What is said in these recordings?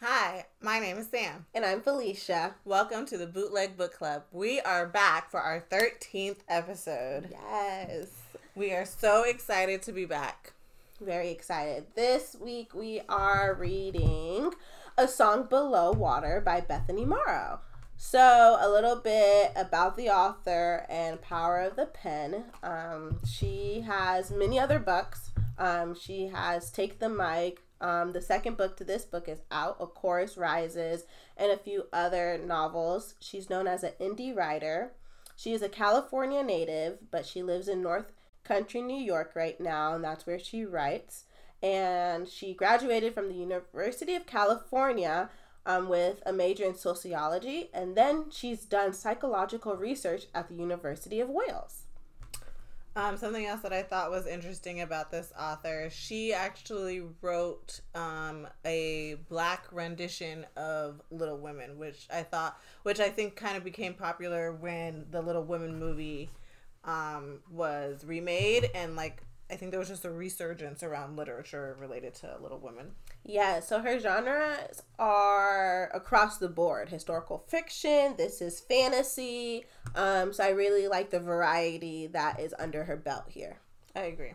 Hi, my name is Sam. And I'm Felicia. Welcome to the Bootleg Book Club. We are back for our 13th episode. Yes. We are so excited to be back. Very excited. This week we are reading A Song Below Water by Bethany Morrow. So, a little bit about the author and power of the pen. Um, she has many other books. Um, she has Take the Mic. Um, the second book to this book is out, A Chorus Rises, and a few other novels. She's known as an indie writer. She is a California native, but she lives in North Country, New York right now, and that's where she writes. And she graduated from the University of California um, with a major in sociology, and then she's done psychological research at the University of Wales. Um, something else that I thought was interesting about this author, she actually wrote um, a black rendition of Little Women, which I thought, which I think kind of became popular when the Little Women movie um, was remade, and like I think there was just a resurgence around literature related to Little Women. Yeah, so her genres are across the board historical fiction, this is fantasy. Um, so I really like the variety that is under her belt here. I agree.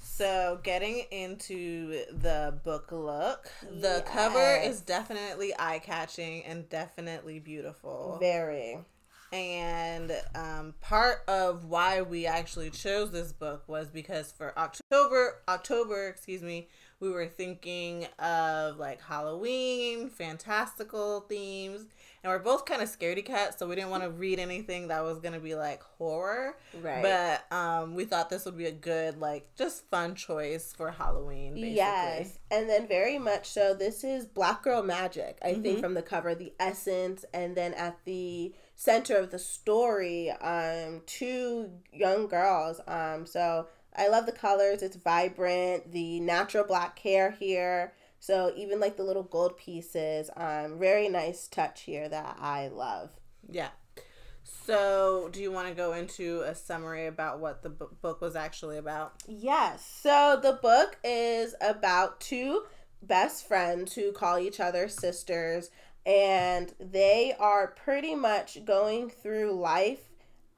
So, getting into the book look, the Yes. cover is definitely eye catching and definitely beautiful. Very. And um, part of why we actually chose this book was because for October, October, excuse me, we were thinking of like Halloween, fantastical themes, and we're both kind of scaredy cats, so we didn't want to read anything that was gonna be like horror. Right. But um, we thought this would be a good, like, just fun choice for Halloween. Basically. Yes, and then very much so. This is Black Girl Magic. I think Mhm. from the cover, the essence, and then at the center of the story, um, two young girls. Um, so I love the colors. It's vibrant. The natural black hair here. So even like the little gold pieces, um, very nice touch here that I love. Yeah. So, do you want to go into a summary about what the book was actually about? Yes. So the book is about two best friends who call each other sisters, and they are pretty much going through life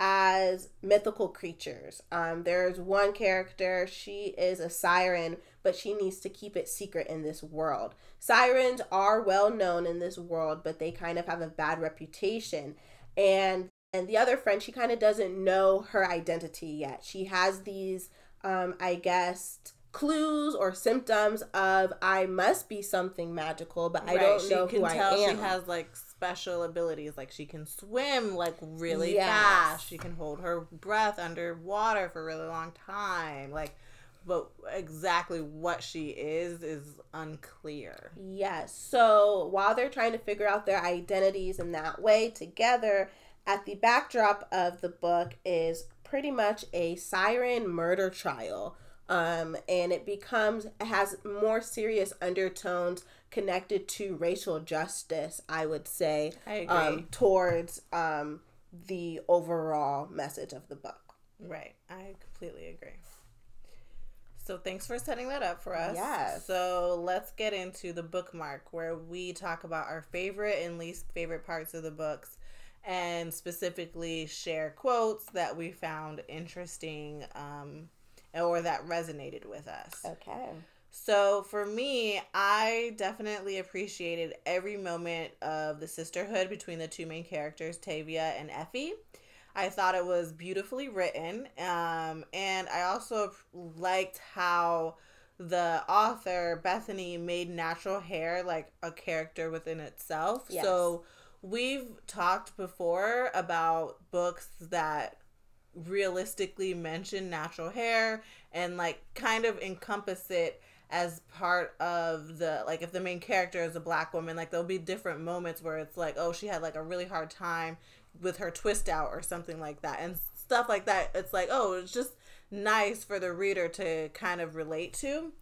as mythical creatures. Um, there's one character, she is a siren, but she needs to keep it secret in this world. Sirens are well known in this world, but they kind of have a bad reputation. And and the other friend, she kind of doesn't know her identity yet. She has these, um, I guess, clues or symptoms of I must be something magical, but I don't know who I am. she has like special abilities, like she can swim like really Yes. fast. She can hold her breath underwater for a really long time. Like, but exactly what she is is unclear. Yes. So while they're trying to figure out their identities in that way together, at the backdrop of the book is pretty much a siren murder trial. Um, and it becomes it has more serious undertones connected to racial justice, I would say, I agree. um, towards um, the overall message of the book. Right. I completely agree. So thanks for setting that up for us. Yes. So let's get into the bookmark where we talk about our favorite and least favorite parts of the books and specifically share quotes that we found interesting um, or that resonated with us. Okay. So for me, I definitely appreciated every moment of the sisterhood between the two main characters, Tavia and Effie. I thought it was beautifully written, um, and I also liked how the author Bethany made natural hair like a character within itself. Yes. So we've talked before about books that realistically mention natural hair and like kind of encompass it as part of the like if the main character is a black woman like there'll be different moments where it's like oh she had like a really hard time with her twist out or something like that. And stuff like that it's like oh it's just nice for the reader to kind of relate to.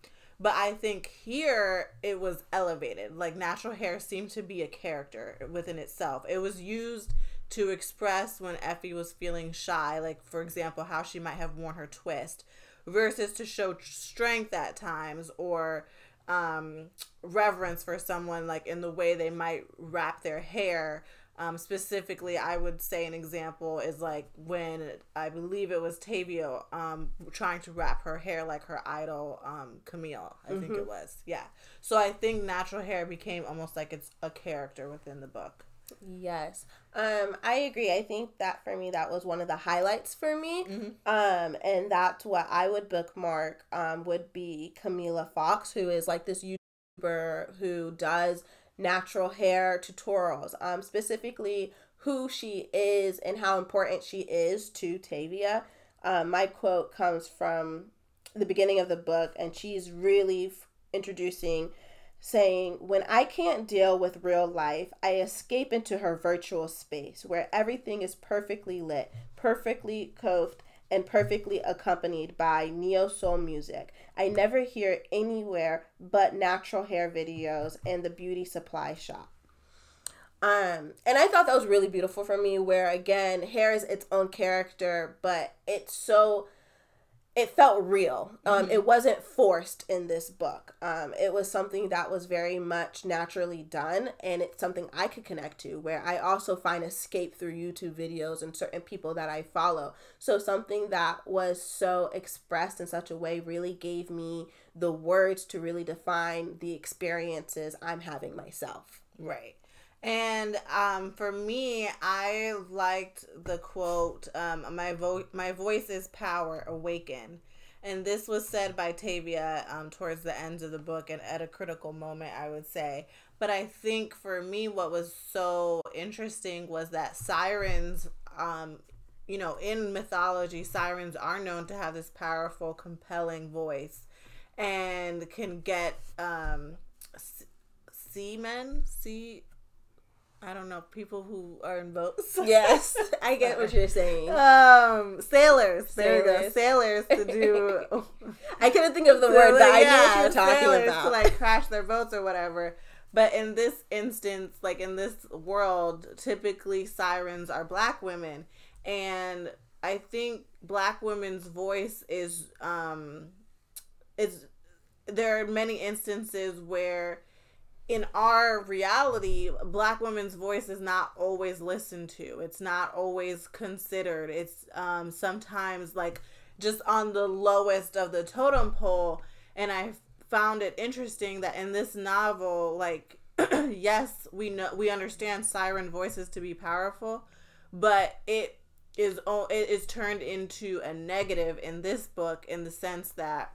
But i think here it was elevated. Like natural hair seemed to be a character within itself. It was used to express when Effie was feeling shy, like for example, how she might have worn her twist, versus to show strength at times or um, reverence for someone, like in the way they might wrap their hair. Um, specifically, I would say an example is like when I believe it was Tavia um, trying to wrap her hair like her idol um, Camille. I mm-hmm. think it was. Yeah. So I think natural hair became almost like it's a character within the book. Yes. Um, I agree. I think that for me, that was one of the highlights for me. Mm-hmm. Um, and that's what I would bookmark, um, would be Camilla Fox, who is like this YouTuber who does natural hair tutorials, um, specifically who she is and how important she is to Tavia. Um, my quote comes from the beginning of the book, and she's really f- introducing saying, When I can't deal with real life, I escape into her virtual space where everything is perfectly lit, perfectly coiffed, and perfectly accompanied by neo soul music. I never hear anywhere but natural hair videos and the beauty supply shop. Um, and I thought that was really beautiful for me, where again, hair is its own character, but it's so it felt real. Um, mm-hmm. It wasn't forced in this book. Um, it was something that was very much naturally done, and it's something I could connect to. Where I also find escape through YouTube videos and certain people that I follow. So something that was so expressed in such a way really gave me the words to really define the experiences I'm having myself. Right. And um, for me, I liked the quote, um, "My vo- my voice is power, awaken." And this was said by Tavia um, towards the end of the book and at a critical moment, I would say. But I think for me, what was so interesting was that sirens, um, you know, in mythology, sirens are known to have this powerful, compelling voice and can get um, seamen, sea I don't know people who are in boats. Yes, I get what you're saying. Um, sailors. There sailors. go. Sailors to do. I couldn't think of the word, but yeah, I know what you were talking about. To like crash their boats or whatever. But in this instance, like in this world, typically sirens are black women, and I think black women's voice is um is there are many instances where in our reality, black women's voice is not always listened to. It's not always considered. It's um, sometimes like just on the lowest of the totem pole. And I found it interesting that in this novel, like, yes, we know we understand siren voices to be powerful, but it is it is turned into a negative in this book in the sense that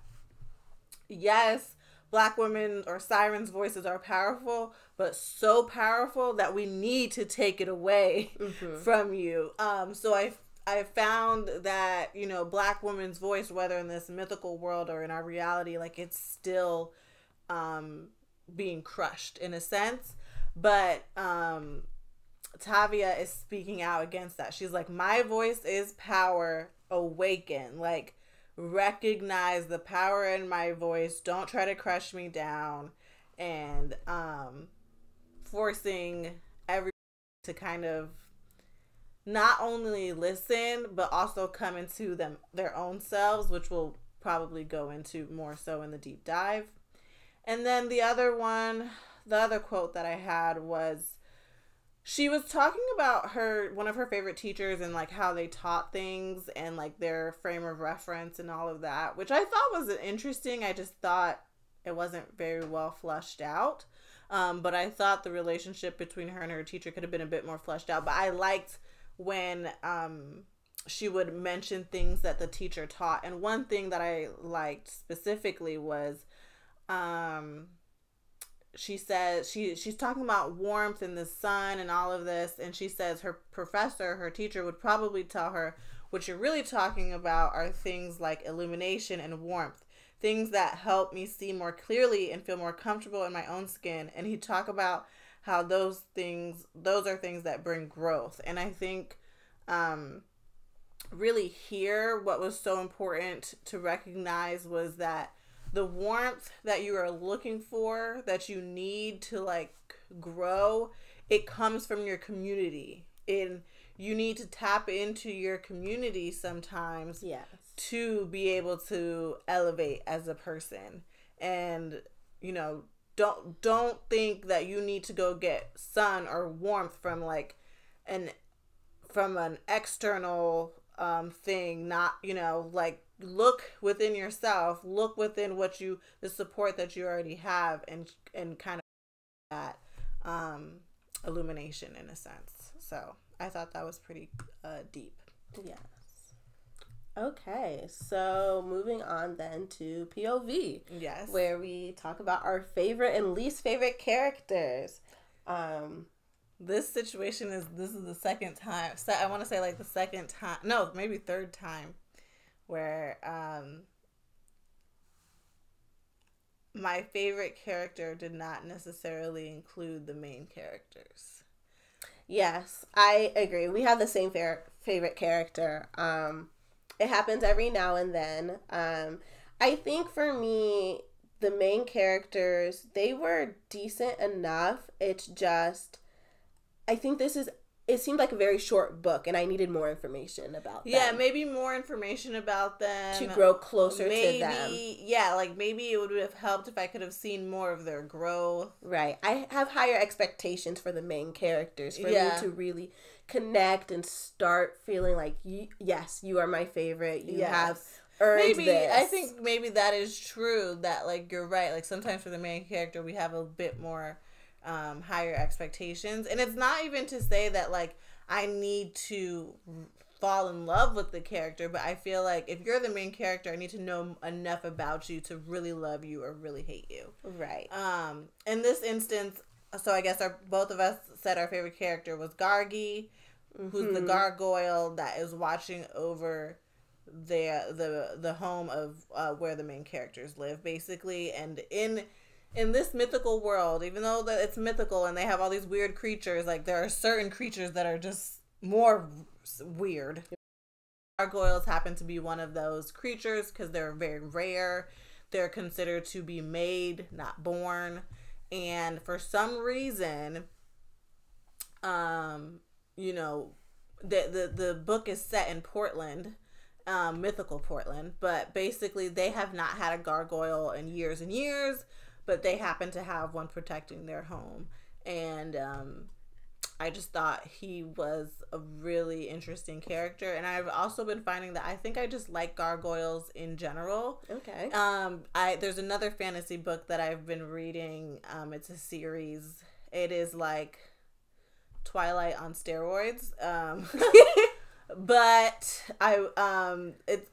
yes black women or sirens' voices are powerful, but so powerful that we need to take it away mm-hmm. from you. Um, so I I found that you know black women's voice, whether in this mythical world or in our reality, like it's still um, being crushed in a sense. But um, Tavia is speaking out against that. She's like, my voice is power. Awaken, like recognize the power in my voice. Don't try to crush me down. And um, forcing everyone to kind of not only listen, but also come into them their own selves, which we'll probably go into more so in the deep dive. And then the other one, the other quote that I had was she was talking about her one of her favorite teachers and like how they taught things and like their frame of reference and all of that which i thought was interesting. I just thought it wasn't very well fleshed out. Um, but i thought the relationship between her and her teacher could have been a bit more fleshed out. But i liked when um, she would mention things that the teacher taught. And one thing that i liked specifically was um, she says she she's talking about warmth and the sun and all of this and she says her professor her teacher would probably tell her what you're really talking about are things like illumination and warmth things that help me see more clearly and feel more comfortable in my own skin. And he talk about how those things those are things that bring growth. And i think um really here what was so important to recognize was that the warmth that you are looking for that you need to like grow it comes from your community in you need to tap into your community sometimes Yes. to be able to elevate as a person and you know don't don't think that you need to go get sun or warmth from like an from an external um thing not you know like look within yourself look within what you the support that you already have and and kind of that um illumination in a sense so i thought that was pretty uh deep Yes. Okay, so moving on then to POV, yes where we talk about our favorite and least favorite characters. Um, this situation is this is the second time se- i want to say like the second time no maybe third time where um my favorite character did not necessarily include the main characters yes, I agree. We have the same fair, favorite character. Um, it happens every now and then. Um, I think for me, the main characters they were decent enough. It's just, I think this is. It seemed like a very short book, and I needed more information about them. yeah maybe more information about them to grow closer maybe to them. yeah like maybe it would have helped if i could have seen more of their growth Right. I have higher expectations for the main characters for Yeah. me to really connect and start feeling like, you, yes, you are my favorite. You Yes. have earned maybe this. I think maybe that is true. That like you're right. Like sometimes for the main character, we have a bit more um, higher expectations, and it's not even to say that like I need to fall in love with the character, but I feel like if you're the main character, I need to know enough about you to really love you or really hate you. Right. Um, in this instance, so I guess our both of us said our favorite character was Gargi, who's the Mhm. gargoyle that is watching over the the the home of uh, where the main characters live, basically. And in in this mythical world, even though that it's mythical and they have all these weird creatures, like there are certain creatures that are just more weird. Gargoyles happen to be one of those creatures because they're very rare. They're considered to be made, not born. And for some reason, um, you know, the the, the book is set in Portland, um, mythical Portland, but basically they have not had a gargoyle in years and years, but they happen to have one protecting their home. And um I just thought he was a really interesting character, and I've also been finding that I think I just like gargoyles in general. Okay. Um, I there's another fantasy book that I've been reading. Um, it's a series. It is like Twilight on steroids. Um, but I um it's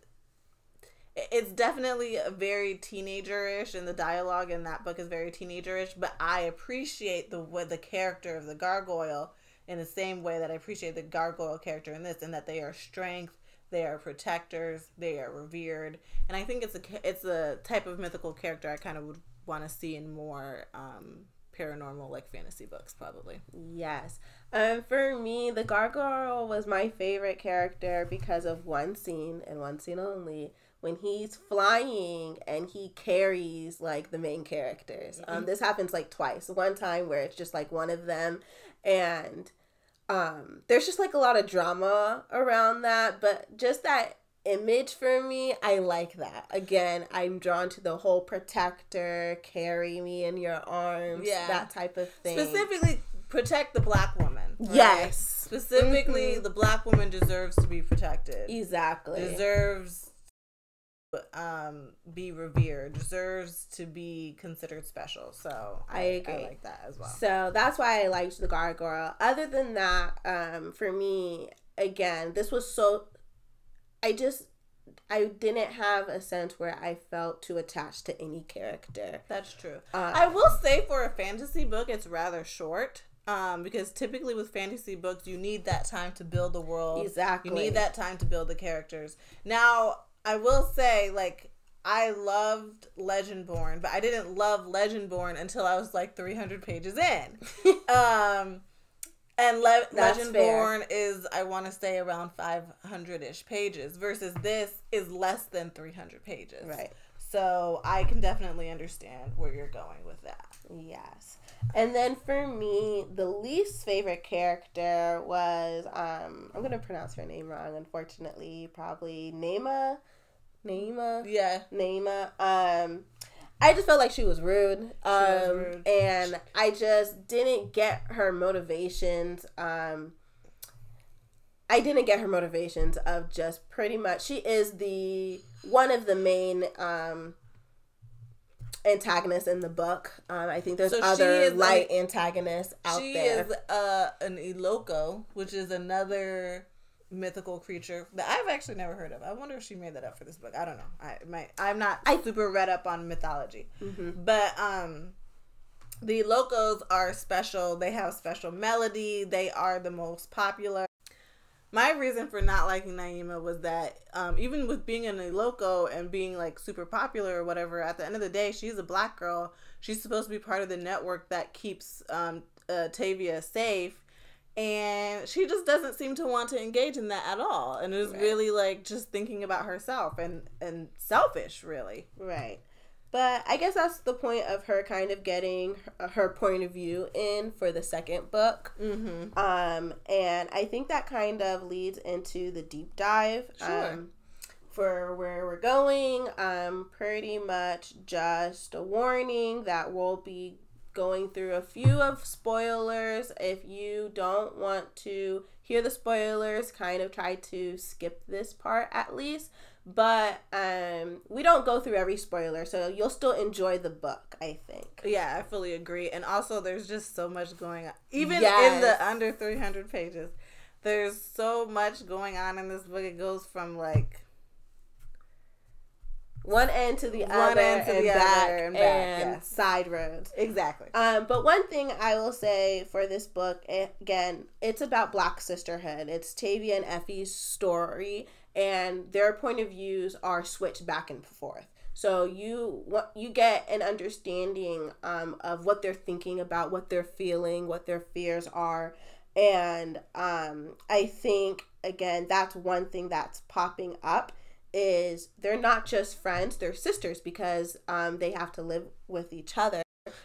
it's definitely very teenagerish and the dialogue in that book is very teenagerish but i appreciate the what the character of the gargoyle in the same way that i appreciate the gargoyle character in this and that they are strength they are protectors they are revered and i think it's a it's a type of mythical character i kind of would want to see in more um paranormal like fantasy books probably Yes. Um, for me, the gargoyle was my favorite character because of one scene and one scene only when he's flying and he carries like the main characters. Um, this happens like twice. One time where it's just like one of them, and um, there's just like a lot of drama around that, but just that image for me, I like that. Again, I'm drawn to the whole protector, carry me in your arms, Yeah. that type of thing. specifically protect the black woman right? Yes. specifically Mhm. the black woman deserves to be protected Exactly. deserves um be revered deserves to be considered special so I agree. i like that as well So that's why I liked the gargoyle. Other than that, um, for me, again, this was so. I just, I didn't have a sense where I felt too attached to any character. that's true Uh, i will say for a fantasy book it's rather short um because typically with fantasy books you need that time to build the world exactly. You need that time to build the characters. Now, I will say, like, I loved Legendborn, but I didn't love Legendborn until I was like 300 pages in. um, and Le- Legendborn is, I want to say, around 500 ish pages, versus this is less than 300 pages. Right. So I can definitely understand where you're going with that. Yes. And then for me, the least favorite character was um I'm gonna pronounce her name wrong, unfortunately. Probably Nema. Nema. Yeah. Nema. Um I just felt like she was rude. Um was rude. and I just didn't get her motivations. Um I didn't get her motivations of just pretty much she is the one of the main um antagonists in the book. Um I think there's So other light antagonists out she is uh, an eloko, which is another mythical creature that I've actually never heard of. I wonder if she made that up for this book. I don't know. I might. I'm not I- super read up on mythology, Mhm. but um, the locos are special. They have special melody. They are the most popular. My reason for not liking Naema was that um, even with being an eloko and being like super popular or whatever, at the end of the day, she's a black girl. She's supposed to be part of the network that keeps um, uh, Tavia safe. And she just doesn't seem to want to engage in that at all. And is Right. really like just thinking about herself and, and selfish, really. Right. But I guess that's the point of her kind of getting her, her point of view in for the second book. Mm-hmm. Um, and I think that kind of leads into the deep dive. Sure. Um, for where we're going, um, pretty much just a warning that we'll be going through a few of spoilers. If you don't want to hear the spoilers, kind of try to skip this part at least. But um, we don't go through every spoiler, so you'll still enjoy the book. I think. Yeah, I fully agree. And also, there's just so much going on. Even in the under 300 pages, there's so much going on in this book. It goes from like One end to the One other, end to and the other back, and and, back, yes. side roads. exactly. Um, but one thing I will say for this book, again, it's about Black sisterhood. It's Tavia and Effie's story, and their point of views are switched back and forth. So you what you get an understanding um, of what they're thinking about, what they're feeling, what their fears are, and um, I think again that's one thing that's popping up is they're not just friends, they're sisters because um, they have to live with each other.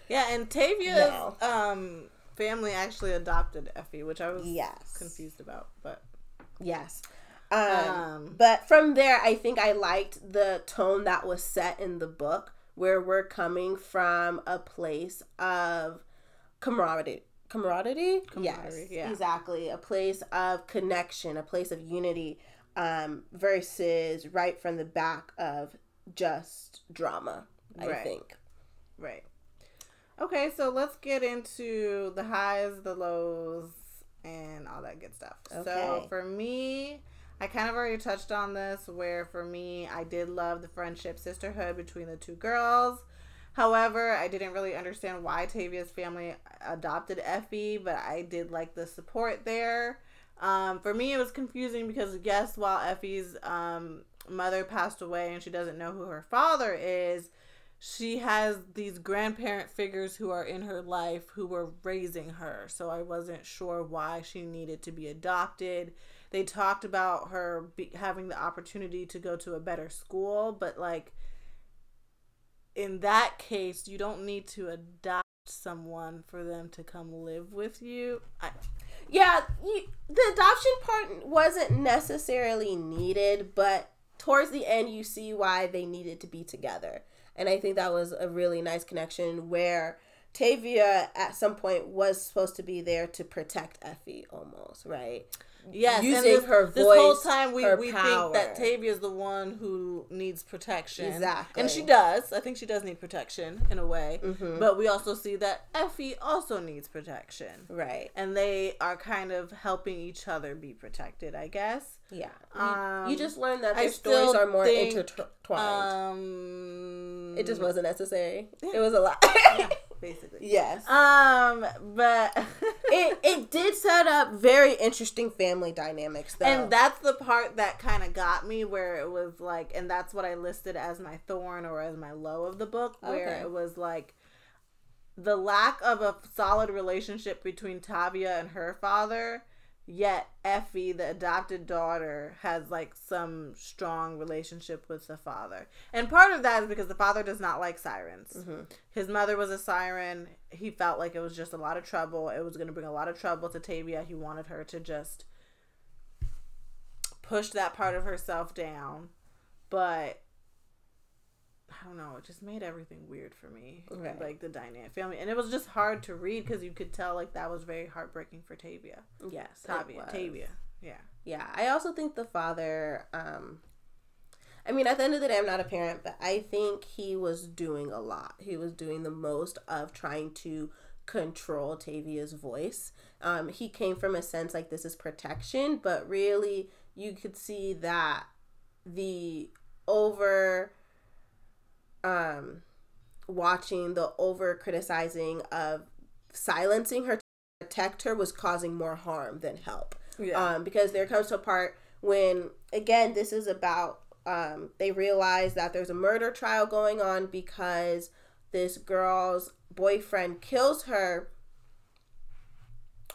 Yeah, and Tavia's No. um family actually adopted Effie, which I was Yes. confused about. But Yes. Um, Um, but from there, I think I liked the tone that was set in the book, where we're coming from a place of camaraderie. Camaraderie? Camaraderie, yes, yeah. exactly. A place of connection, a place of unity, um, versus right from the back of just drama. I Right. think. right. Okay, so let's get into the highs, the lows, and all that good stuff. Okay. So for me, I kind of already touched on this, where for me, I did love the friendship, sisterhood between the two girls. However, I didn't really understand why Tavia's family adopted Effie, but I did like the support there. Um, for me, it was confusing because, yes, while Effie's um, mother passed away and she doesn't know who her father is, she has these grandparent figures who are in her life who were raising her. So I wasn't sure why she needed to be adopted. They talked about her be- having the opportunity to go to a better school, but like in that case, you don't need to adopt someone for them to come live with you. I, Yeah, you, the adoption part wasn't necessarily needed, but towards the end, you see why they needed to be together. And I think that was a really nice connection where Tavia at some point was supposed to be there to protect Effie almost, right? Yes, and Using this, her this whole voice, time we, we power. think that Tavia is the one who needs protection. Exactly. And she does. I think she does need protection in a way. Mhm. But we also see that Effie also needs protection. Right. And they are kind of helping each other be protected, I guess. Yeah. You, Um, you just learned that their stories are more think, intertwined. Um, it just wasn't necessary. It was a lot. yeah, basically. yes. Um, but it it did set up very interesting family dynamics though. And that's the part that kind of got me where it was like, and that's what I listed as my thorn or as my low of the book, where Okay. it was like the lack of a solid relationship between Tavia and her father Yet Effie, the adopted daughter, has like some strong relationship with the father. And part of that is because the father does not like sirens. Mm-hmm. His mother was a siren. He felt like it was just a lot of trouble. It was going to bring a lot of trouble to Tavia. He wanted her to just push that part of herself down. But I don't know. It just made everything weird for me. Right. Like the dynamic family, and it was just hard to read because you could tell like that was very heartbreaking for Tavia. Yes, Tavia. Tavia. Yeah. Yeah, I also think the father. Um, I mean, at the end of the day, I'm not a parent, but I think he was doing a lot. He was doing the most of trying to control Tavia's voice. Um, he came from a sense like this is protection, but really, you could see that the over um watching the over criticizing of silencing her to protect her was causing more harm than help. Yeah. um, because there comes to a part when again this is about um, they realize that there's a murder trial going on because this girl's boyfriend kills her.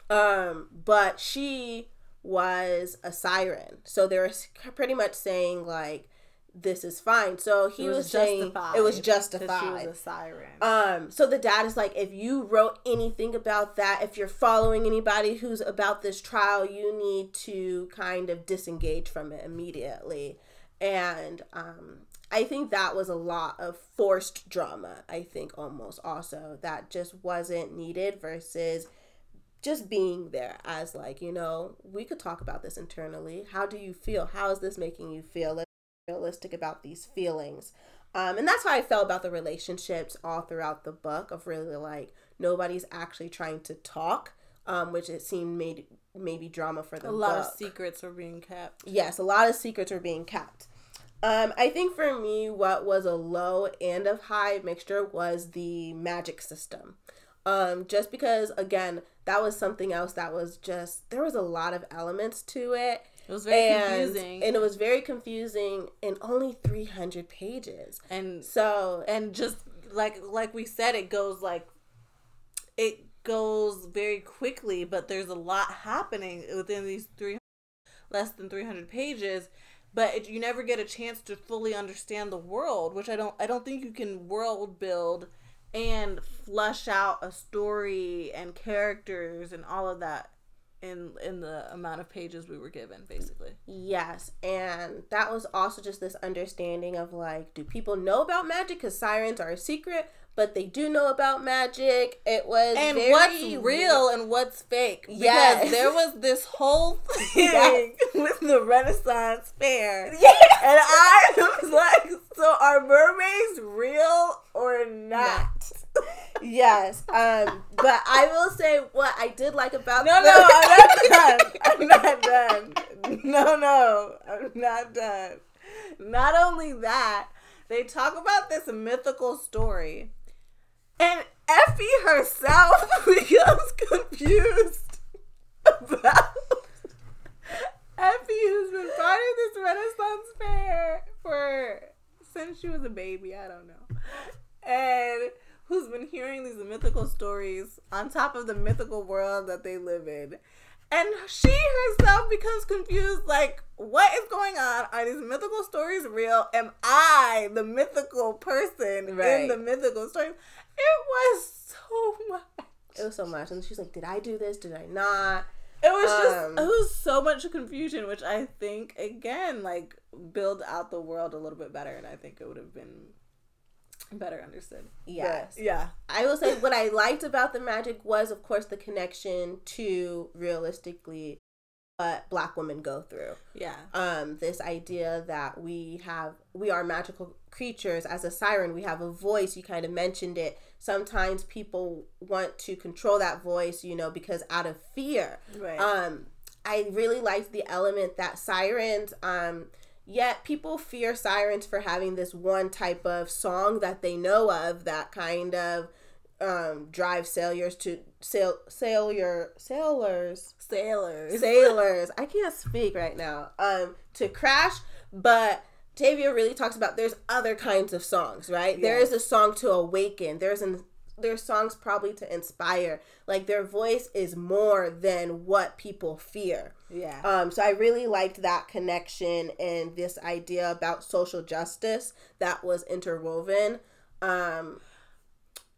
Um, but she was a siren. So they're pretty much saying like this is fine so he It was, saying it was justified She was a siren. um, so the dad is like, if you wrote anything about that, if you're following anybody who's about this trial, you need to kind of disengage from it immediately. And um, I think that was a lot of forced drama, I think almost also that just wasn't needed versus just being there as like, you know, we could talk about this internally. How do you feel? How is this making you feel? Realistic about these feelings. Um, and that's how I felt about the relationships all throughout the book of really like nobody's actually trying to talk, um, which it seemed made maybe drama for the a lot book. of secrets were being kept. Yes, a lot of secrets were being kept. Um, I think for me, what was a low and a high mixture was the magic system. Um, just because, again, that was something else that was just there was a lot of elements to it. It was very and, confusing. and it was very confusing in only 300 pages. and So, and just like like we said it goes like it goes very quickly but there's a lot happening within these three less than 300 pages but it, you never get a chance to fully understand the world which i don't i don't think you can world build and flush out a story and characters and all of that in in the amount of pages we were given basically Yes, and that was also just this understanding of like, do people know about magic? Because sirens are a secret, but they do know about magic. It was and what's real and what's fake. Because Yes. there was this whole thing Yes. with the Renaissance fair. Yeah. And I was like, so are mermaids real or not? yes, um, but I will say what I did like about No, no, I'm not done. I'm not done. No, no, I'm not done. Not only that, they talk about this mythical story, and Effie herself becomes confused about Effie, who's been part of this Renaissance fair for since she was a baby. I don't know, and who's been hearing these mythical stories on top of the mythical world that they live in. And she herself becomes confused like, what is going on? Are these mythical stories real? Am I the mythical person in the mythical story? It was so much. It was so much, and she's like, "Did I do this? Did I not?" It was just Um, it was so much confusion, which I think again like build out the world a little bit better, and I think it would have been better understood. But, Yes. yeah, I will say what I liked about the magic was, of course, the connection to realistically what Black women go through. yeah, um this idea that we have we are magical creatures as a siren we have a voice you kind of mentioned it sometimes people want to control that voice you know because out of fear right. um i really liked the element that sirens um yet people fear sirens for having this one type of song that they know of that kind of um drive sailors to sail sailor sailors Sailors. sailors. I can't speak right now. Um, to crash, but Tavia really talks about there's other kinds of songs, right? There Yes. is a song to awaken. There's an their songs probably to inspire. Like their voice is more than what people fear. Yeah. Um, so I really liked that connection and this idea about social justice that was interwoven. Um,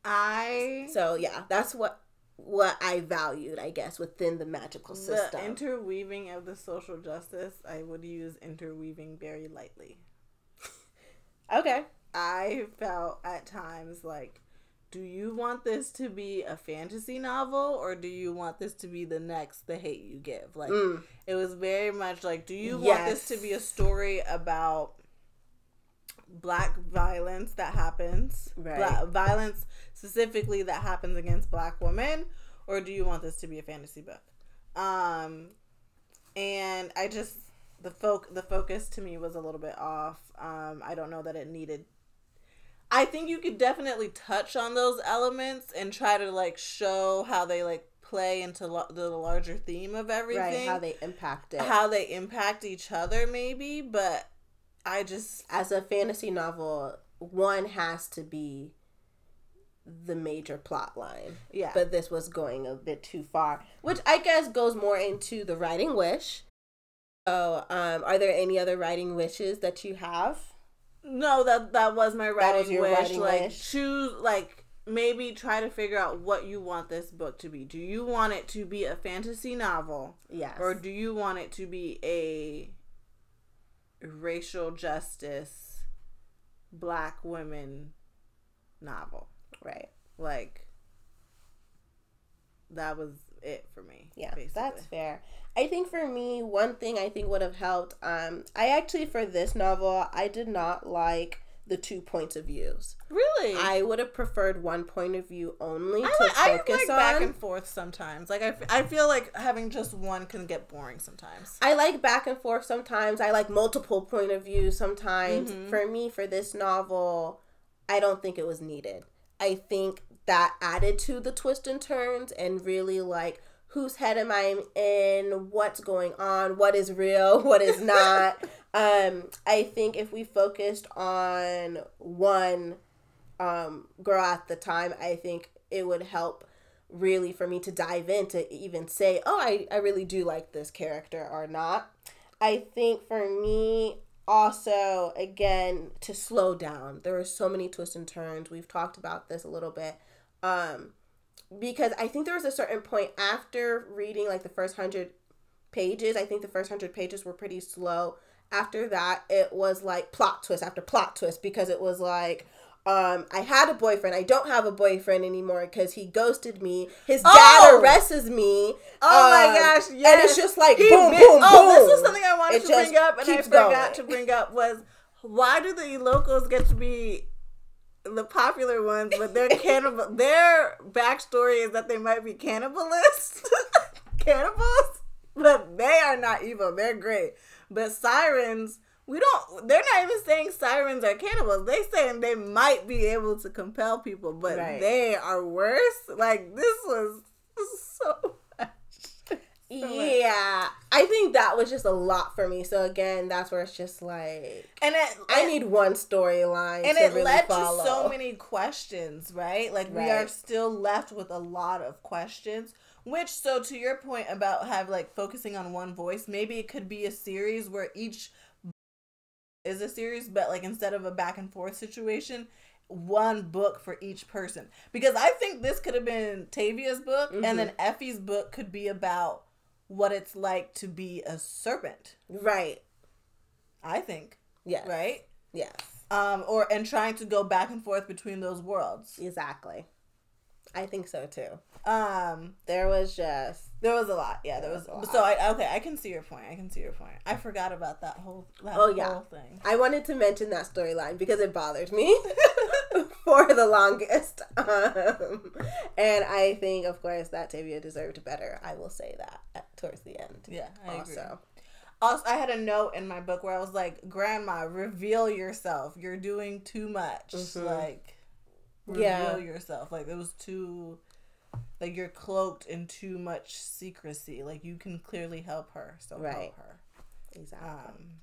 I so yeah, that's what what I valued, I guess, within the magical system. the interweaving of the social justice. I would use interweaving very lightly. Okay. I felt at times like, do you want this to be a fantasy novel or do you want this to be the next The Hate You Give? Like, Mm. it was very much like, do you want this to be a story about black violence that happens? Right. Black violence specifically that happens against black women or do you want this to be a fantasy book? Um, and I just the folk the focus to me was a little bit off. Um, I don't know that it needed. I think you could definitely touch on those elements and try to like show how they like play into lo- the larger theme of everything, Right, how they impact it. how they impact each other, maybe. But I just As a fantasy novel, one has to be the major plot line. yeah, But this was going a bit too far, which I guess goes more into the writing wish. So, um, are there any other writing wishes that you have? No, that that was my writing was wish. writing like wish. choose like maybe try to figure out what you want this book to be. Do you want it to be a fantasy novel Yes. or do you want it to be a racial justice black women novel? right. Like that was it for me. Yeah, basically. that's fair. I think for me, one thing I think would have helped. Um, I actually for this novel, I did not like the two points of views. really I would have preferred one point of view only I to like, I focus like on. back and forth sometimes. Like I, f- I feel like having just one can get boring sometimes. I like back and forth sometimes. I like multiple point of views sometimes. Mhm. For me, for this novel, I don't think it was needed. I think that added to the twist and turns and really like whose head am I in, what's going on, what is real, what is not. um, I think if we focused on one um, girl at the time, I think it would help really for me to dive in to even say, oh, I, I really do like this character or not. I think for me, also, again, to slow down. There were so many twists and turns. We've talked about this a little bit. Um, because I think there was a certain point after reading like the first hundred pages, I think the first hundred pages were pretty slow. After that, it was like plot twist after plot twist because it was like, um, I had a boyfriend. I don't have a boyfriend anymore because he ghosted me. His dad Oh! arrests me. Oh my Um, gosh! And it's just like He boom, boom, boom. oh, this was something I wanted It to bring up, and I forgot going. to bring up was why do the locals get to be the popular ones, but their cannibal their backstory is that they might be cannibalists, cannibals, but they are not evil. They're great. But sirens, we don't. They're not even saying sirens are cannibals. They saying they might be able to compel people, but Right. they are worse. Like this was so. Yeah, I think that was just a lot for me. So again, that's where it's just like And it, I need one storyline and to it really led follow. to so many questions, right? Like we are still left with a lot of questions. Which, so to your point about have like focusing on one voice, maybe it could be a series where each is a series, but like instead of a back and forth situation, one book for each person. Because I think this could have been Tavia's book, Mm-hmm. and then Effie's book could be about what it's like to be a serpent. Right. I think, Yeah. right? Yes. um, or and trying to go back and forth between those worlds. Exactly. I think so too. Um, There was just there was a lot. Yeah, there There was. was So I okay, I can see your point. I can see your point. I forgot about that whole that Oh, yeah. whole thing. I wanted to mention that storyline because it bothered me for the longest. Um, and I think, of course, that Tavia deserved better. I will say that at, towards the end. Yeah, I agree. also, Also, I had a note in my book where I was like, "Grandma, reveal yourself. You're doing too much. Mhm. Like, reveal Yeah. yourself. Like it was too." Like you're cloaked in too much secrecy. Like you can clearly help her, so Right. help her. exactly. Um,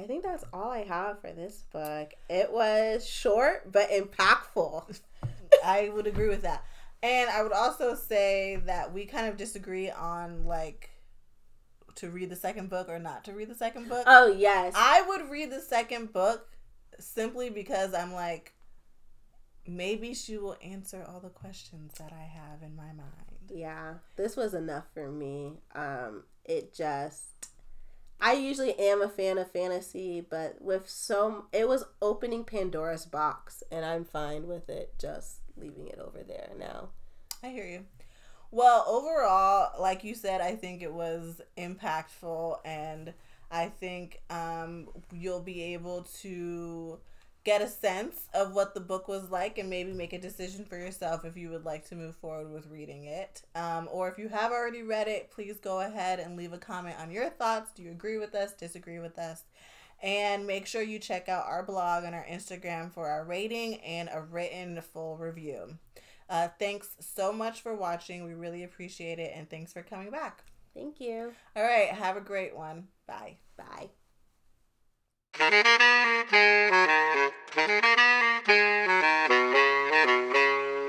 I think that's all I have for this book. It was short but impactful. I would agree with that. And I would also say that we kind of disagree on like to read the second book or not to read the second book. Oh yes. I would read the second book simply because I'm like maybe she will answer all the questions that I have in my mind. Yeah. This was enough for me. Um it just I usually am a fan of fantasy, but with so it was opening Pandora's box and I'm fine with it just leaving it over there now. I hear you. Well, overall, like you said, I think it was impactful, and I think um, you'll be able to get a sense of what the book was like and maybe make a decision for yourself if you would like to move forward with reading it. Um, or if you have already read it, please go ahead and leave a comment on your thoughts. Do you agree with us, disagree with us? And make sure you check out our blog and our Instagram for our rating and a written full review. Uh, thanks so much for watching. We really appreciate it. And thanks for coming back. Thank you. All right. Have a great one. Bye. Bye. Thank you.